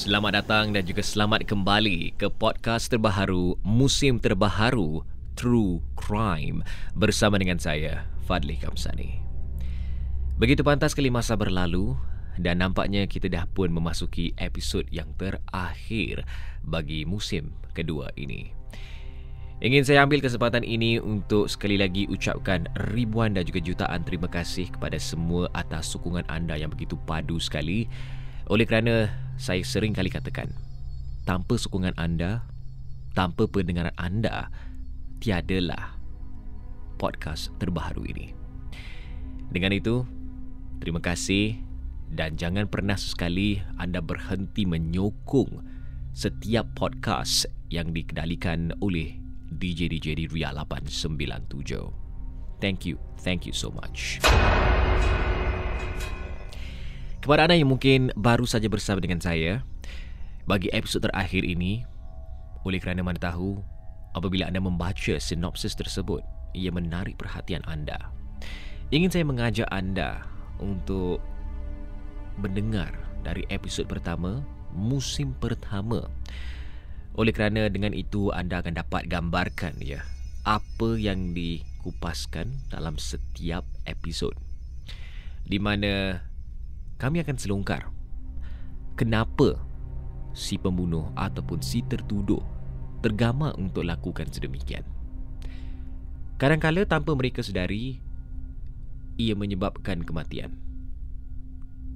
Selamat datang dan juga selamat kembali ke podcast terbaharu musim terbaharu True Crime bersama dengan saya Fadli Kamsani. Begitu pantas kali masa berlalu dan nampaknya kita dah pun memasuki episod yang terakhir bagi musim kedua ini. Ingin saya ambil kesempatan ini untuk sekali lagi ucapkan ribuan dan juga jutaan terima kasih kepada semua atas sokongan anda yang begitu padu sekali. Oleh kerana saya sering kali katakan, tanpa sokongan anda, tanpa pendengaran anda, tiadalah podcast terbaru ini. Dengan itu, terima kasih dan jangan pernah sesekali anda berhenti menyokong setiap podcast yang dikendalikan oleh DJ-DJ di Ria 897. Thank you. Thank you so much. Kepada anda yang mungkin baru saja bersama dengan saya, bagi episod terakhir ini, oleh kerana mana tahu, apabila anda membaca sinopsis tersebut, ia menarik perhatian anda. Ingin saya mengajak anda untuk mendengar dari episod pertama, musim pertama. Oleh kerana dengan itu anda akan dapat gambarkan ya apa yang dikupaskan dalam setiap episod. Di mana kami akan selongkar kenapa si pembunuh ataupun si tertuduh tergama untuk lakukan sedemikian. Kadang-kala tanpa mereka sedari ia menyebabkan kematian.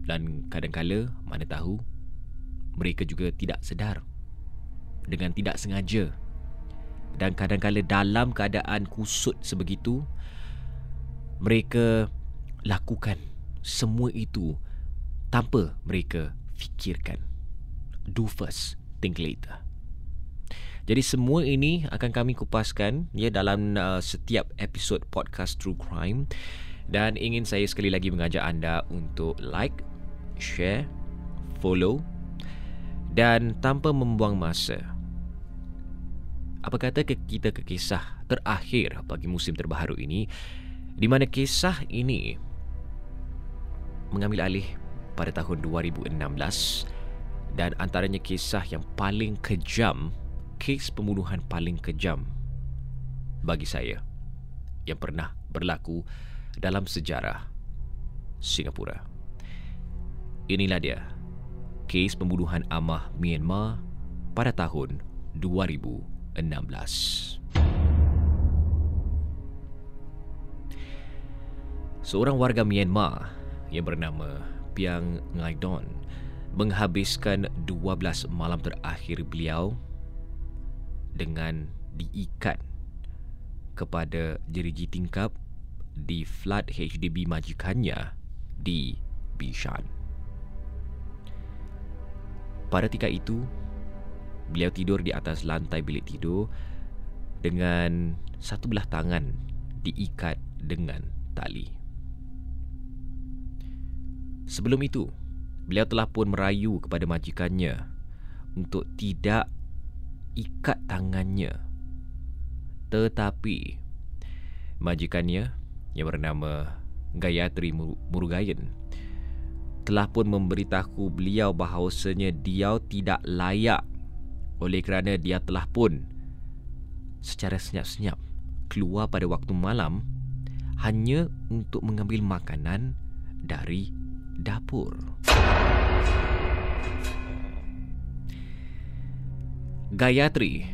Dan kadang-kala mana tahu mereka juga tidak sedar dengan tidak sengaja dan kadang-kala dalam keadaan kusut sebegitu mereka lakukan semua itu tanpa mereka fikirkan. Do first think later. Jadi semua ini akan kami kupaskan ya dalam uh, setiap episod podcast True Crime. Dan ingin saya sekali lagi mengajak anda untuk like share follow. Dan tanpa membuang masa apa kata kita ke kisah terakhir bagi musim terbaru ini di mana kisah ini mengambil alih pada tahun 2016 dan antaranya kisah yang paling kejam kes pembunuhan paling kejam bagi saya yang pernah berlaku dalam sejarah Singapura. Inilah dia kes pembunuhan Amah Myanmar pada tahun 2016. Seorang warga Myanmar yang bernama Piang Ngai Don menghabiskan 12 malam terakhir beliau dengan diikat kepada jeriji tingkap di flat HDB majikannya di Bishan. Pada ketika itu, beliau tidur di atas lantai bilik tidur dengan satu belah tangan diikat dengan tali. Sebelum itu, beliau telah pun merayu kepada majikannya untuk tidak ikat tangannya. Tetapi majikannya yang bernama Gayatri Murugayan telah pun memberitahu beliau bahawasanya dia tidak layak oleh kerana dia telah pun secara senyap-senyap keluar pada waktu malam hanya untuk mengambil makanan dari dapur. Gayatri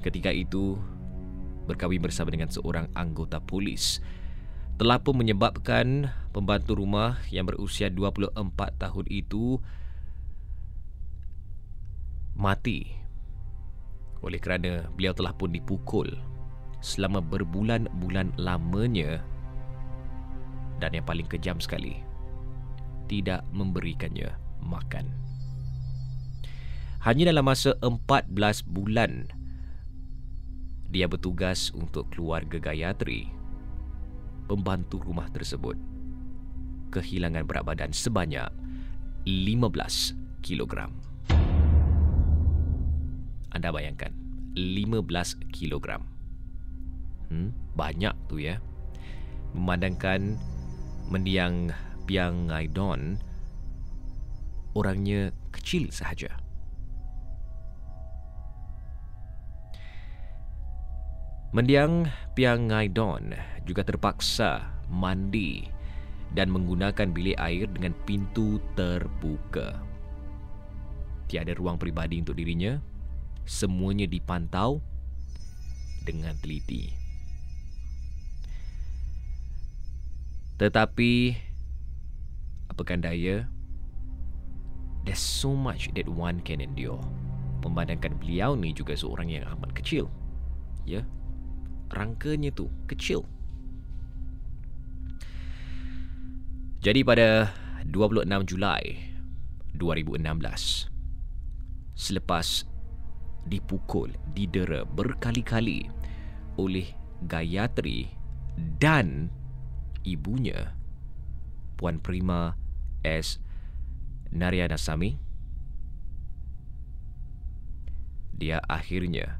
ketika itu berkahwin bersama dengan seorang anggota polis. Telah pun menyebabkan pembantu rumah yang berusia 24 tahun itu mati. Oleh kerana beliau telah pun dipukul selama berbulan-bulan lamanya. Dan yang paling kejam sekali tidak memberikannya makan. Hanya dalam masa 14 bulan dia bertugas untuk keluarga Gayatri pembantu rumah tersebut kehilangan berat badan sebanyak 15 kilogram. Anda bayangkan 15 kilogram. Hmm, banyak tu ya. Memandangkan mendiang Piang Ngaidon orangnya kecil sahaja. Mendiang Piang Ngaidon juga terpaksa mandi dan menggunakan bilik air dengan pintu terbuka. Tiada ruang peribadi untuk dirinya. Semuanya dipantau dengan teliti. Tetapi apakan daya there's so much that one can endure. Memandangkan beliau ni juga seorang yang amat kecil. Ya. Rangkanya tu kecil. Jadi pada 26 Julai 2016 selepas dipukul, didera berkali-kali oleh Gayatri dan ibunya Puan Prima S. Naryana Sami dia akhirnya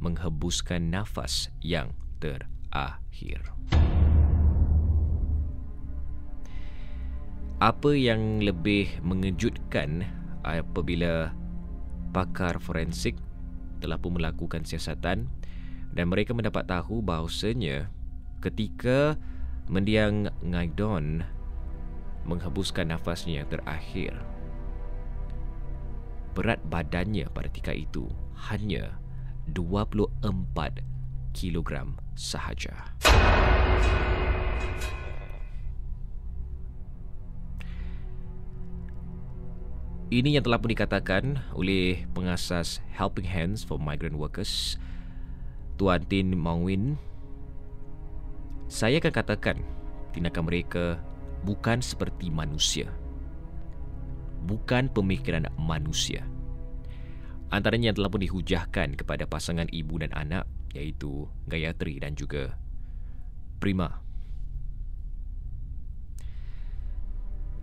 menghembuskan nafas yang terakhir. apa yang lebih mengejutkan apabila pakar forensik telah pun melakukan siasatan dan mereka mendapat tahu bahawasanya ketika mendiang Ngaidon menghembuskan nafasnya yang terakhir berat badannya pada ketika itu hanya 24 kilogram sahaja. Ini yang telah pun dikatakan oleh pengasas Helping Hands for Migrant Workers, Tuan Tin Mangwin. Saya akan katakan tindakan mereka bukan seperti manusia. Bukan pemikiran manusia. Antaranya yang telah pun dihujahkan kepada pasangan ibu dan anak iaitu Gayatri dan juga Prima.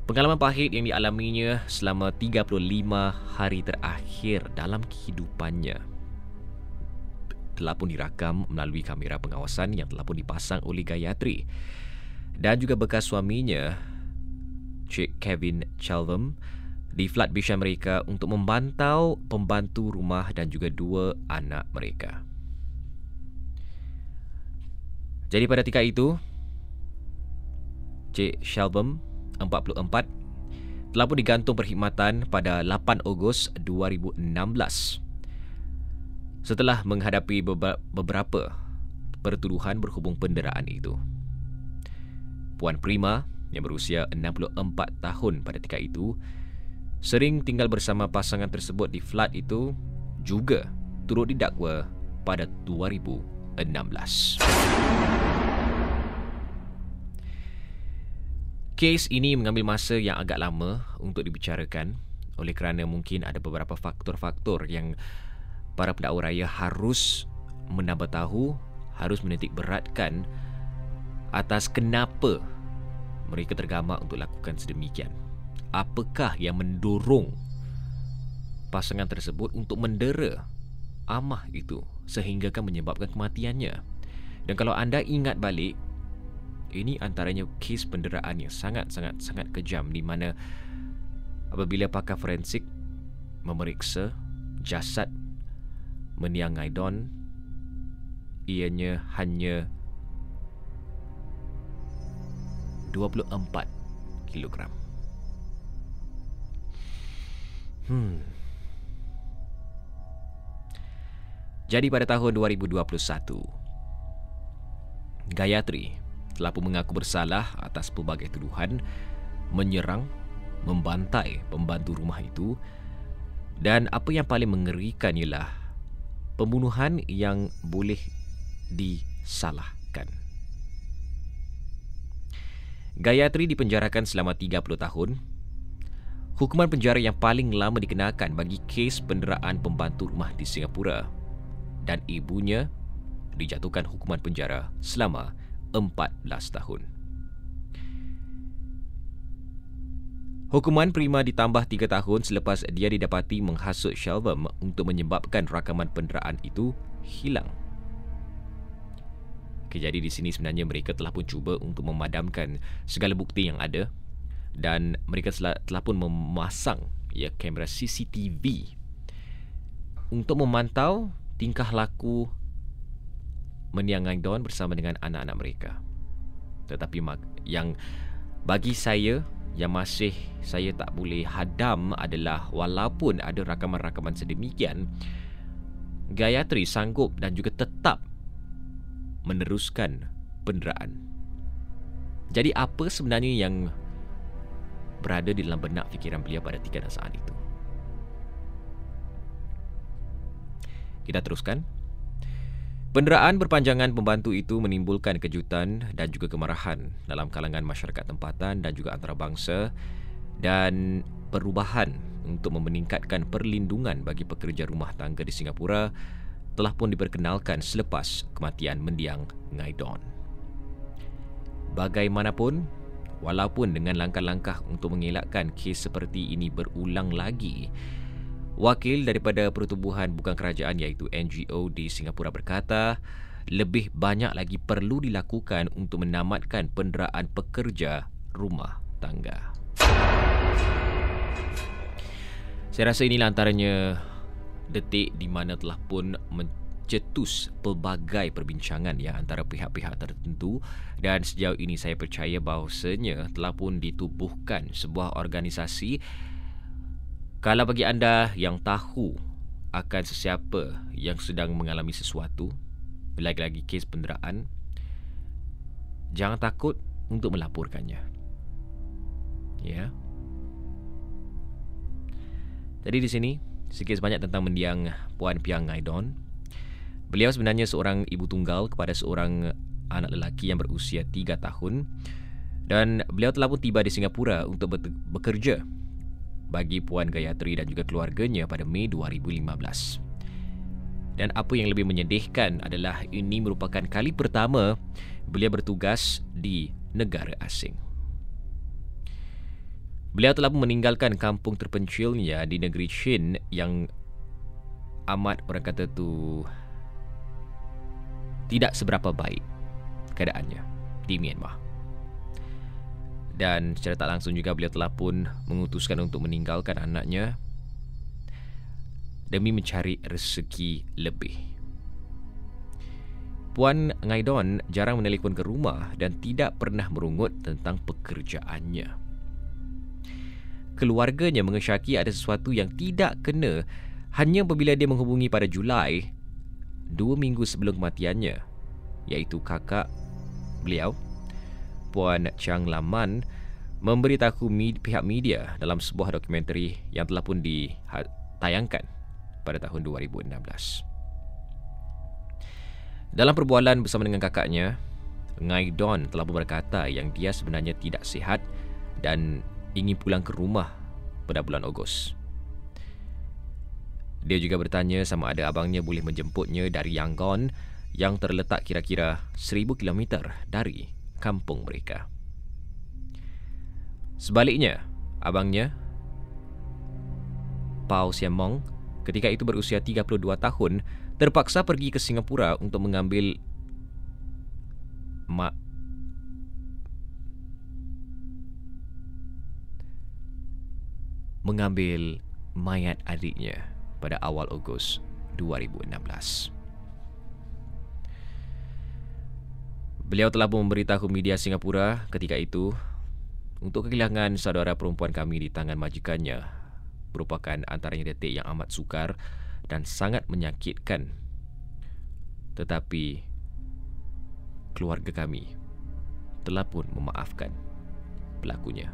Pengalaman pahit yang dialaminya selama 35 hari terakhir dalam kehidupannya telah pun dirakam melalui kamera pengawasan yang telah pun dipasang oleh Gayatri dan juga bekas suaminya Cik Kevin Chalvam di flat bishan mereka untuk membantau pembantu rumah dan juga dua anak mereka. Jadi pada ketika itu Cik Shalvam 44 telah pun digantung perkhidmatan pada 8 Ogos 2016 setelah menghadapi beberapa pertuduhan berhubung penderaan itu. Puan Prima yang berusia 64 tahun pada ketika itu sering tinggal bersama pasangan tersebut di flat itu juga turut didakwa pada 2016. Kes ini mengambil masa yang agak lama untuk dibicarakan oleh kerana mungkin ada beberapa faktor-faktor yang para pendakwa raya harus menambah tahu, harus menitik beratkan atas kenapa mereka tergamak untuk lakukan sedemikian. Apakah yang mendorong pasangan tersebut untuk mendera amah itu sehingga kan menyebabkan kematiannya. Dan kalau anda ingat balik ini antaranya kes penderaan yang sangat-sangat sangat kejam di mana apabila pakar forensik memeriksa jasad Meniang Aidon ianya hanya 24 kilogram. Hmm. Jadi pada tahun 2021, Gayatri telah pun mengaku bersalah atas pelbagai tuduhan menyerang, membantai pembantu rumah itu dan apa yang paling mengerikan ialah pembunuhan yang boleh disalahkan. Gayatri dipenjarakan selama 30 tahun. Hukuman penjara yang paling lama dikenakan bagi kes penderaan pembantu rumah di Singapura dan ibunya dijatuhkan hukuman penjara selama 14 tahun. Hukuman Prima ditambah 3 tahun selepas dia didapati menghasut Shelvam untuk menyebabkan rakaman penderaan itu hilang. Okay, jadi di sini sebenarnya mereka telah pun cuba untuk memadamkan segala bukti yang ada dan mereka telah, telah pun memasang ya kamera CCTV untuk memantau tingkah laku Meniang Don bersama dengan anak-anak mereka. Tetapi yang bagi saya yang masih saya tak boleh hadam adalah walaupun ada rakaman-rakaman sedemikian Gayatri sanggup dan juga tetap meneruskan penderaan. Jadi apa sebenarnya yang berada di dalam benak fikiran beliau pada tiga saat itu? Kita teruskan. Penderaan berpanjangan pembantu itu menimbulkan kejutan dan juga kemarahan dalam kalangan masyarakat tempatan dan juga antarabangsa dan perubahan untuk meningkatkan perlindungan bagi pekerja rumah tangga di Singapura telah pun diperkenalkan selepas kematian mendiang Ngaidon. Bagaimanapun, walaupun dengan langkah-langkah untuk mengelakkan kes seperti ini berulang lagi, Wakil daripada pertubuhan bukan kerajaan iaitu NGO di Singapura berkata, lebih banyak lagi perlu dilakukan untuk menamatkan penderaan pekerja rumah tangga. Saya rasa inilah antaranya detik di mana telah pun mencetus pelbagai perbincangan ya antara pihak-pihak tertentu dan sejauh ini saya percaya bahawasanya telah pun ditubuhkan sebuah organisasi kalau bagi anda yang tahu akan sesiapa yang sedang mengalami sesuatu, lagi-lagi kes penderaan, jangan takut untuk melaporkannya. Ya. Jadi di sini sikit sebanyak tentang mendiang Puan Piang Ngaidon. Beliau sebenarnya seorang ibu tunggal kepada seorang anak lelaki yang berusia 3 tahun dan beliau telah pun tiba di Singapura untuk bekerja bagi Puan Gayatri dan juga keluarganya pada Mei 2015. Dan apa yang lebih menyedihkan adalah ini merupakan kali pertama beliau bertugas di negara asing. Beliau telah meninggalkan kampung terpencilnya di negeri Chin yang amat orang kata tu tidak seberapa baik keadaannya di Myanmar dan secara tak langsung juga beliau telah pun mengutuskan untuk meninggalkan anaknya demi mencari rezeki lebih. Puan Ngaidon jarang menelpon ke rumah dan tidak pernah merungut tentang pekerjaannya. Keluarganya mengesyaki ada sesuatu yang tidak kena hanya apabila dia menghubungi pada Julai dua minggu sebelum kematiannya iaitu kakak beliau Puan Chang Laman memberitahu pihak media dalam sebuah dokumentari yang telah pun ditayangkan pada tahun 2016. Dalam perbualan bersama dengan kakaknya, Ngai Don telah berkata yang dia sebenarnya tidak sihat dan ingin pulang ke rumah pada bulan Ogos. Dia juga bertanya sama ada abangnya boleh menjemputnya dari Yangon yang terletak kira-kira 1000 km dari kampung mereka. Sebaliknya, abangnya, Pao Sian Mong, ketika itu berusia 32 tahun, terpaksa pergi ke Singapura untuk mengambil mak mengambil mayat adiknya pada awal Ogos 2016. Beliau telah memberitahu media Singapura ketika itu untuk kehilangan saudara perempuan kami di tangan majikannya merupakan antaranya detik yang amat sukar dan sangat menyakitkan Tetapi keluarga kami telah pun memaafkan pelakunya.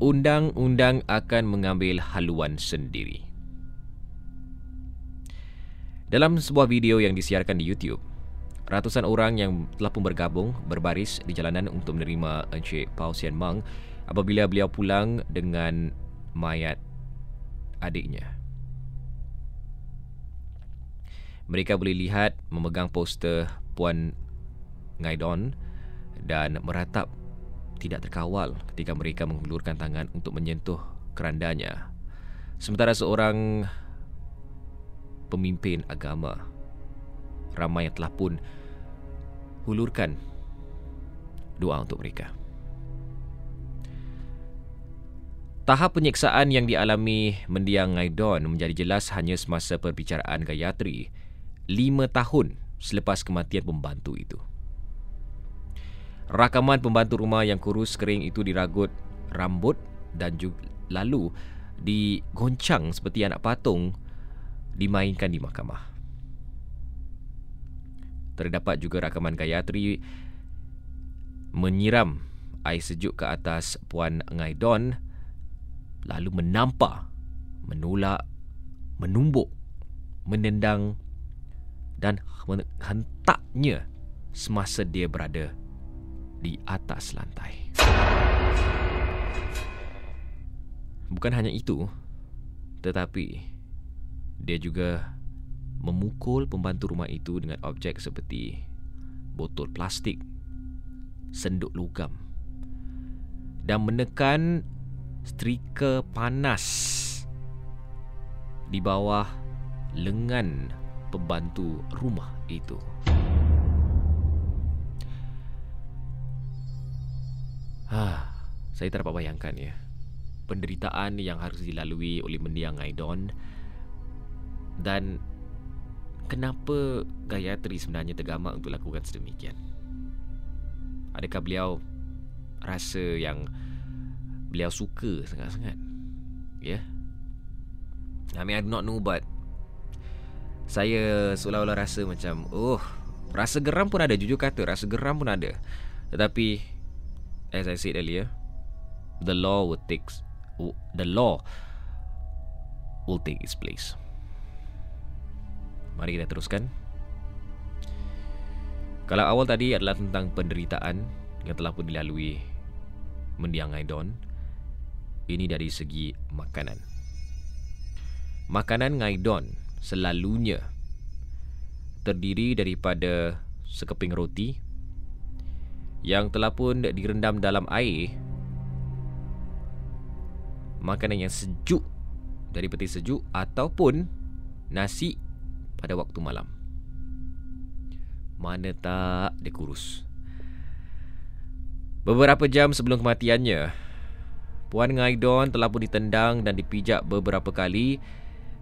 Undang-undang akan mengambil haluan sendiri. Dalam sebuah video yang disiarkan di YouTube, ratusan orang yang telah pun bergabung berbaris di jalanan untuk menerima Encik Pau Sian Mang apabila beliau pulang dengan mayat adiknya. Mereka boleh lihat memegang poster Puan Ngaidon dan meratap tidak terkawal ketika mereka menghulurkan tangan untuk menyentuh kerandanya. Sementara seorang pemimpin agama ramai yang telah pun hulurkan doa untuk mereka. Tahap penyiksaan yang dialami mendiang Ngaidon menjadi jelas hanya semasa perbicaraan Gayatri lima tahun selepas kematian pembantu itu. Rakaman pembantu rumah yang kurus kering itu diragut rambut dan juga lalu digoncang seperti anak patung dimainkan di mahkamah. Terdapat juga rakaman Gayatri menyiram air sejuk ke atas Puan Ngaidon lalu menampak, menolak, menumbuk, menendang dan hentaknya semasa dia berada di atas lantai. Bukan hanya itu, tetapi dia juga memukul pembantu rumah itu dengan objek seperti botol plastik, senduk logam dan menekan strika panas di bawah lengan pembantu rumah itu. Ha, saya tak dapat bayangkan ya. Penderitaan yang harus dilalui oleh mendiang Aidon dan kenapa Gayatri sebenarnya tergamak untuk lakukan sedemikian. Adakah beliau rasa yang beliau suka sangat-sangat? Ya. Yeah? I mean I do not know but saya seolah-olah rasa macam oh rasa geram pun ada jujur kata rasa geram pun ada tetapi as i said earlier the law will take the law will take its place. Mari kita teruskan. Kalau awal tadi adalah tentang penderitaan yang telah pun dilalui mendiang Aidon ini dari segi makanan. Makanan Ngaidon selalunya terdiri daripada sekeping roti yang telah pun direndam dalam air makanan yang sejuk dari peti sejuk ataupun nasi pada waktu malam. Mana tak dia kurus? Beberapa jam sebelum kematiannya Puan Ngaidon telah pun ditendang dan dipijak beberapa kali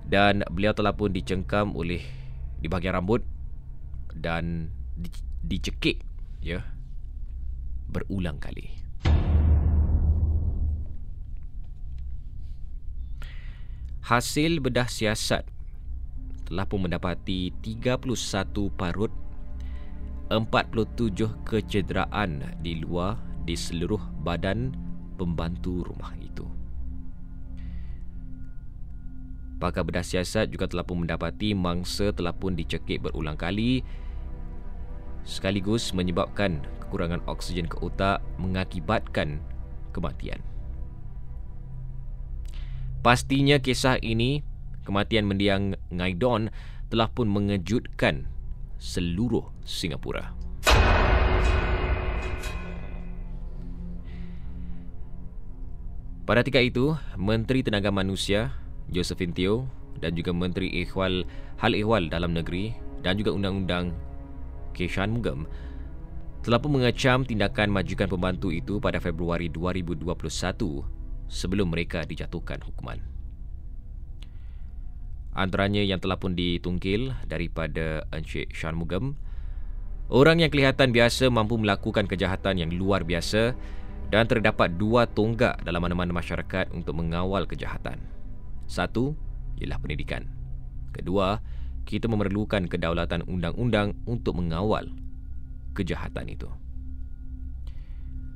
dan beliau telah pun dicengkam oleh di bahagian rambut dan di, dicekik ya berulang kali. Hasil bedah siasat telah pun mendapati 31 parut 47 kecederaan di luar di seluruh badan pembantu rumah itu. Pakar bedah siasat juga telah pun mendapati mangsa telah pun dicekik berulang kali sekaligus menyebabkan kekurangan oksigen ke otak mengakibatkan kematian. Pastinya kisah ini, kematian mendiang Ngaidon telah pun mengejutkan seluruh Singapura. Pada ketika itu, Menteri Tenaga Manusia Josephine Teo dan juga Menteri Ikhwal Hal Ehwal Dalam Negeri dan juga Undang-Undang Keshan Mugam telah pun mengecam tindakan majukan pembantu itu pada Februari 2021 sebelum mereka dijatuhkan hukuman. Antaranya yang telah pun ditungkil daripada Encik Shan Mugam, orang yang kelihatan biasa mampu melakukan kejahatan yang luar biasa dan terdapat dua tonggak dalam mana-mana masyarakat untuk mengawal kejahatan. Satu ialah pendidikan. Kedua kita memerlukan kedaulatan undang-undang untuk mengawal kejahatan itu.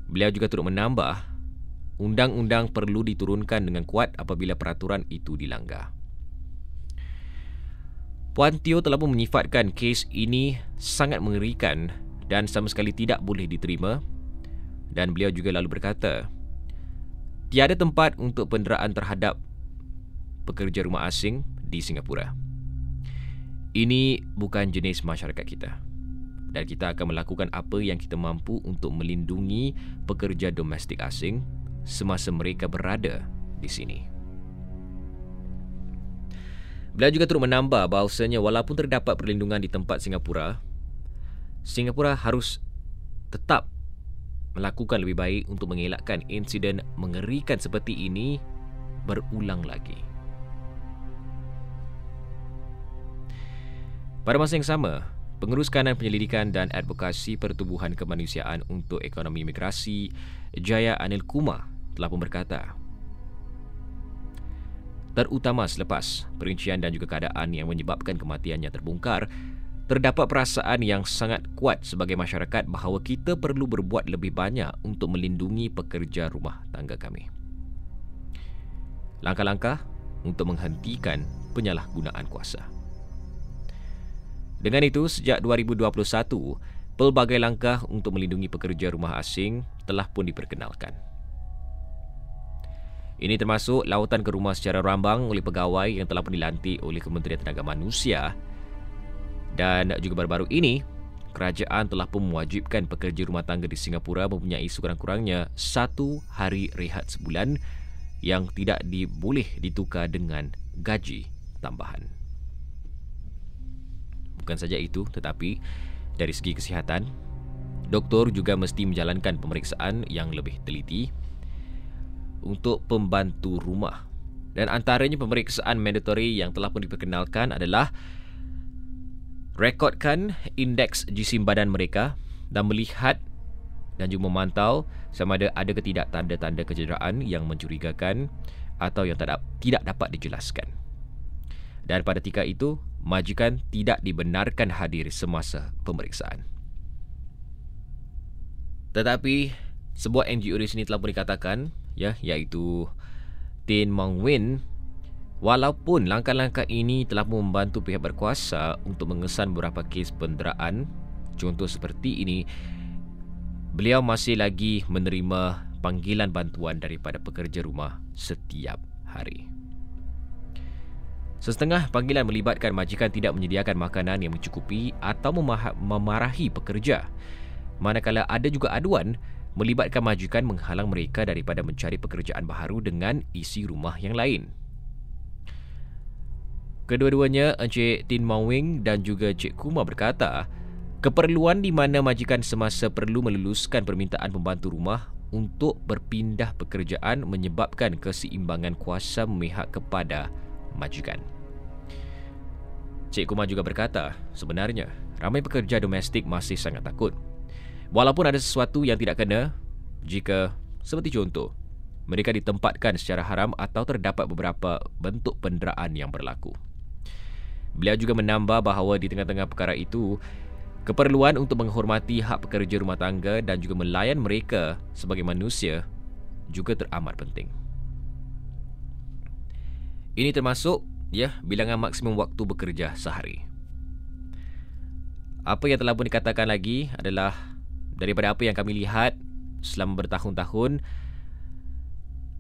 Beliau juga turut menambah, undang-undang perlu diturunkan dengan kuat apabila peraturan itu dilanggar. Puan Teo telah pun menyifatkan kes ini sangat mengerikan dan sama sekali tidak boleh diterima dan beliau juga lalu berkata, tiada tempat untuk penderaan terhadap pekerja rumah asing di Singapura. Ini bukan jenis masyarakat kita. Dan kita akan melakukan apa yang kita mampu untuk melindungi pekerja domestik asing semasa mereka berada di sini. Beliau juga turut menambah bahawasanya walaupun terdapat perlindungan di tempat Singapura, Singapura harus tetap melakukan lebih baik untuk mengelakkan insiden mengerikan seperti ini berulang lagi. Pada masa yang sama, Pengurus Kanan Penyelidikan dan Advokasi Pertubuhan Kemanusiaan untuk Ekonomi Migrasi, Jaya Anil Kumar, telah pun berkata, terutama selepas perincian dan juga keadaan yang menyebabkan kematiannya terbongkar, terdapat perasaan yang sangat kuat sebagai masyarakat bahawa kita perlu berbuat lebih banyak untuk melindungi pekerja rumah tangga kami. Langkah-langkah untuk menghentikan penyalahgunaan kuasa. Dengan itu, sejak 2021, pelbagai langkah untuk melindungi pekerja rumah asing telah pun diperkenalkan. Ini termasuk lautan ke rumah secara rambang oleh pegawai yang telah pun dilantik oleh Kementerian Tenaga Manusia dan juga baru-baru ini, kerajaan telah pun mewajibkan pekerja rumah tangga di Singapura mempunyai sekurang-kurangnya satu hari rehat sebulan yang tidak diboleh ditukar dengan gaji tambahan. Bukan saja itu, tetapi dari segi kesihatan, doktor juga mesti menjalankan pemeriksaan yang lebih teliti untuk pembantu rumah. Dan antaranya pemeriksaan mandatory yang telah pun diperkenalkan adalah rekodkan indeks jisim badan mereka dan melihat dan juga memantau sama ada ada ke tidak tanda-tanda kecederaan yang mencurigakan atau yang tidak dapat dijelaskan. Dan pada tika itu, majikan tidak dibenarkan hadir semasa pemeriksaan. Tetapi sebuah NGO di sini telah pun dikatakan ya iaitu Tin Mong Win walaupun langkah-langkah ini telah membantu pihak berkuasa untuk mengesan beberapa kes penderaan contoh seperti ini beliau masih lagi menerima panggilan bantuan daripada pekerja rumah setiap hari. Setengah panggilan melibatkan majikan tidak menyediakan makanan yang mencukupi atau memarahi pekerja. Manakala ada juga aduan melibatkan majikan menghalang mereka daripada mencari pekerjaan baharu dengan isi rumah yang lain. Kedua-duanya Encik Tin Mawing dan juga Encik Kuma berkata, keperluan di mana majikan semasa perlu meluluskan permintaan pembantu rumah untuk berpindah pekerjaan menyebabkan keseimbangan kuasa memihak kepada majikan. Cik Kumar juga berkata, sebenarnya ramai pekerja domestik masih sangat takut. Walaupun ada sesuatu yang tidak kena, jika seperti contoh, mereka ditempatkan secara haram atau terdapat beberapa bentuk penderaan yang berlaku. Beliau juga menambah bahawa di tengah-tengah perkara itu, keperluan untuk menghormati hak pekerja rumah tangga dan juga melayan mereka sebagai manusia juga teramat penting. Ini termasuk ya bilangan maksimum waktu bekerja sehari. Apa yang telah pun dikatakan lagi adalah daripada apa yang kami lihat selama bertahun-tahun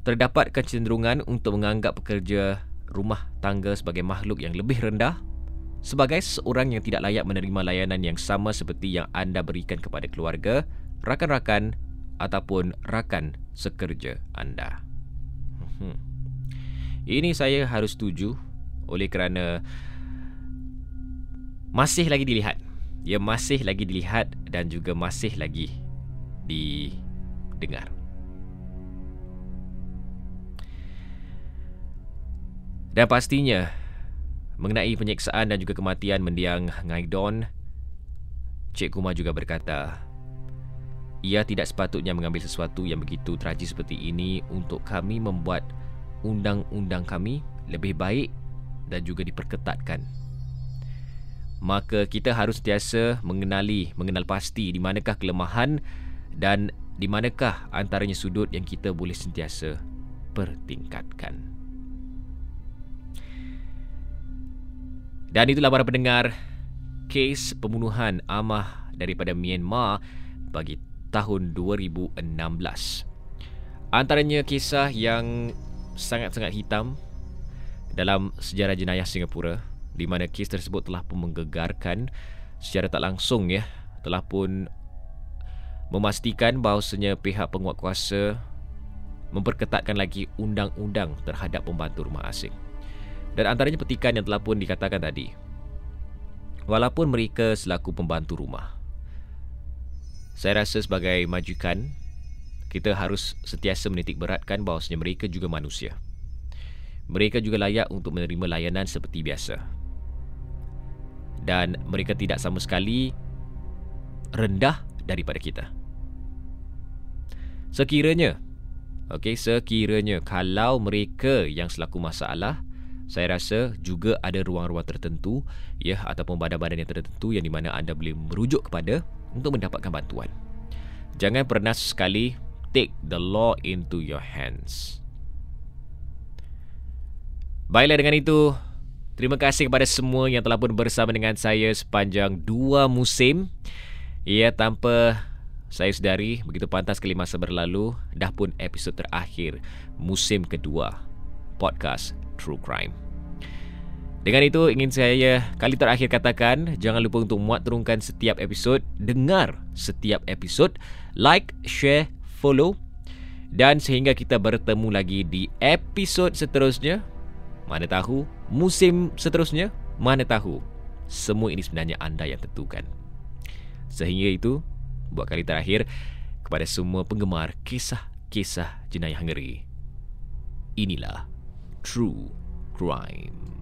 terdapat kecenderungan untuk menganggap pekerja rumah tangga sebagai makhluk yang lebih rendah sebagai seorang yang tidak layak menerima layanan yang sama seperti yang anda berikan kepada keluarga, rakan-rakan ataupun rakan sekerja anda. Hmm. Ini saya harus setuju oleh kerana masih lagi dilihat. Ia masih lagi dilihat dan juga masih lagi didengar. Dan pastinya mengenai penyeksaan dan juga kematian mendiang Ngai Don, Cik Kumar juga berkata, ia tidak sepatutnya mengambil sesuatu yang begitu tragis seperti ini untuk kami membuat undang-undang kami lebih baik dan juga diperketatkan. maka kita harus sentiasa mengenali, mengenal pasti di manakah kelemahan dan di manakah antaranya sudut yang kita boleh sentiasa pertingkatkan. Dan itulah para pendengar kes pembunuhan Amah daripada Myanmar bagi tahun 2016. Antaranya kisah yang sangat-sangat hitam dalam sejarah jenayah Singapura di mana kes tersebut telah pun menggegarkan secara tak langsung ya telah pun memastikan bahawasanya pihak penguatkuasa memperketatkan lagi undang-undang terhadap pembantu rumah asing. Dan antaranya petikan yang telah pun dikatakan tadi. Walaupun mereka selaku pembantu rumah. Saya rasa sebagai majukan, kita harus sentiasa menitik beratkan bahawasanya mereka juga manusia. Mereka juga layak untuk menerima layanan seperti biasa dan mereka tidak sama sekali rendah daripada kita. Sekiranya okey sekiranya kalau mereka yang selaku masalah saya rasa juga ada ruang-ruang tertentu ya ataupun badan-badan yang tertentu yang di mana anda boleh merujuk kepada untuk mendapatkan bantuan. Jangan pernah sekali take the law into your hands. Baiklah dengan itu, Terima kasih kepada semua yang telah pun bersama dengan saya sepanjang dua musim. Ya, tanpa saya sedari begitu pantas kali masa berlalu, dah pun episod terakhir musim kedua podcast True Crime. Dengan itu ingin saya kali terakhir katakan jangan lupa untuk muat turunkan setiap episod, dengar setiap episod, like, share, follow dan sehingga kita bertemu lagi di episod seterusnya mana tahu musim seterusnya, mana tahu semua ini sebenarnya anda yang tentukan. Sehingga itu, buat kali terakhir, kepada semua penggemar kisah-kisah jenayah ngeri, inilah True Crime.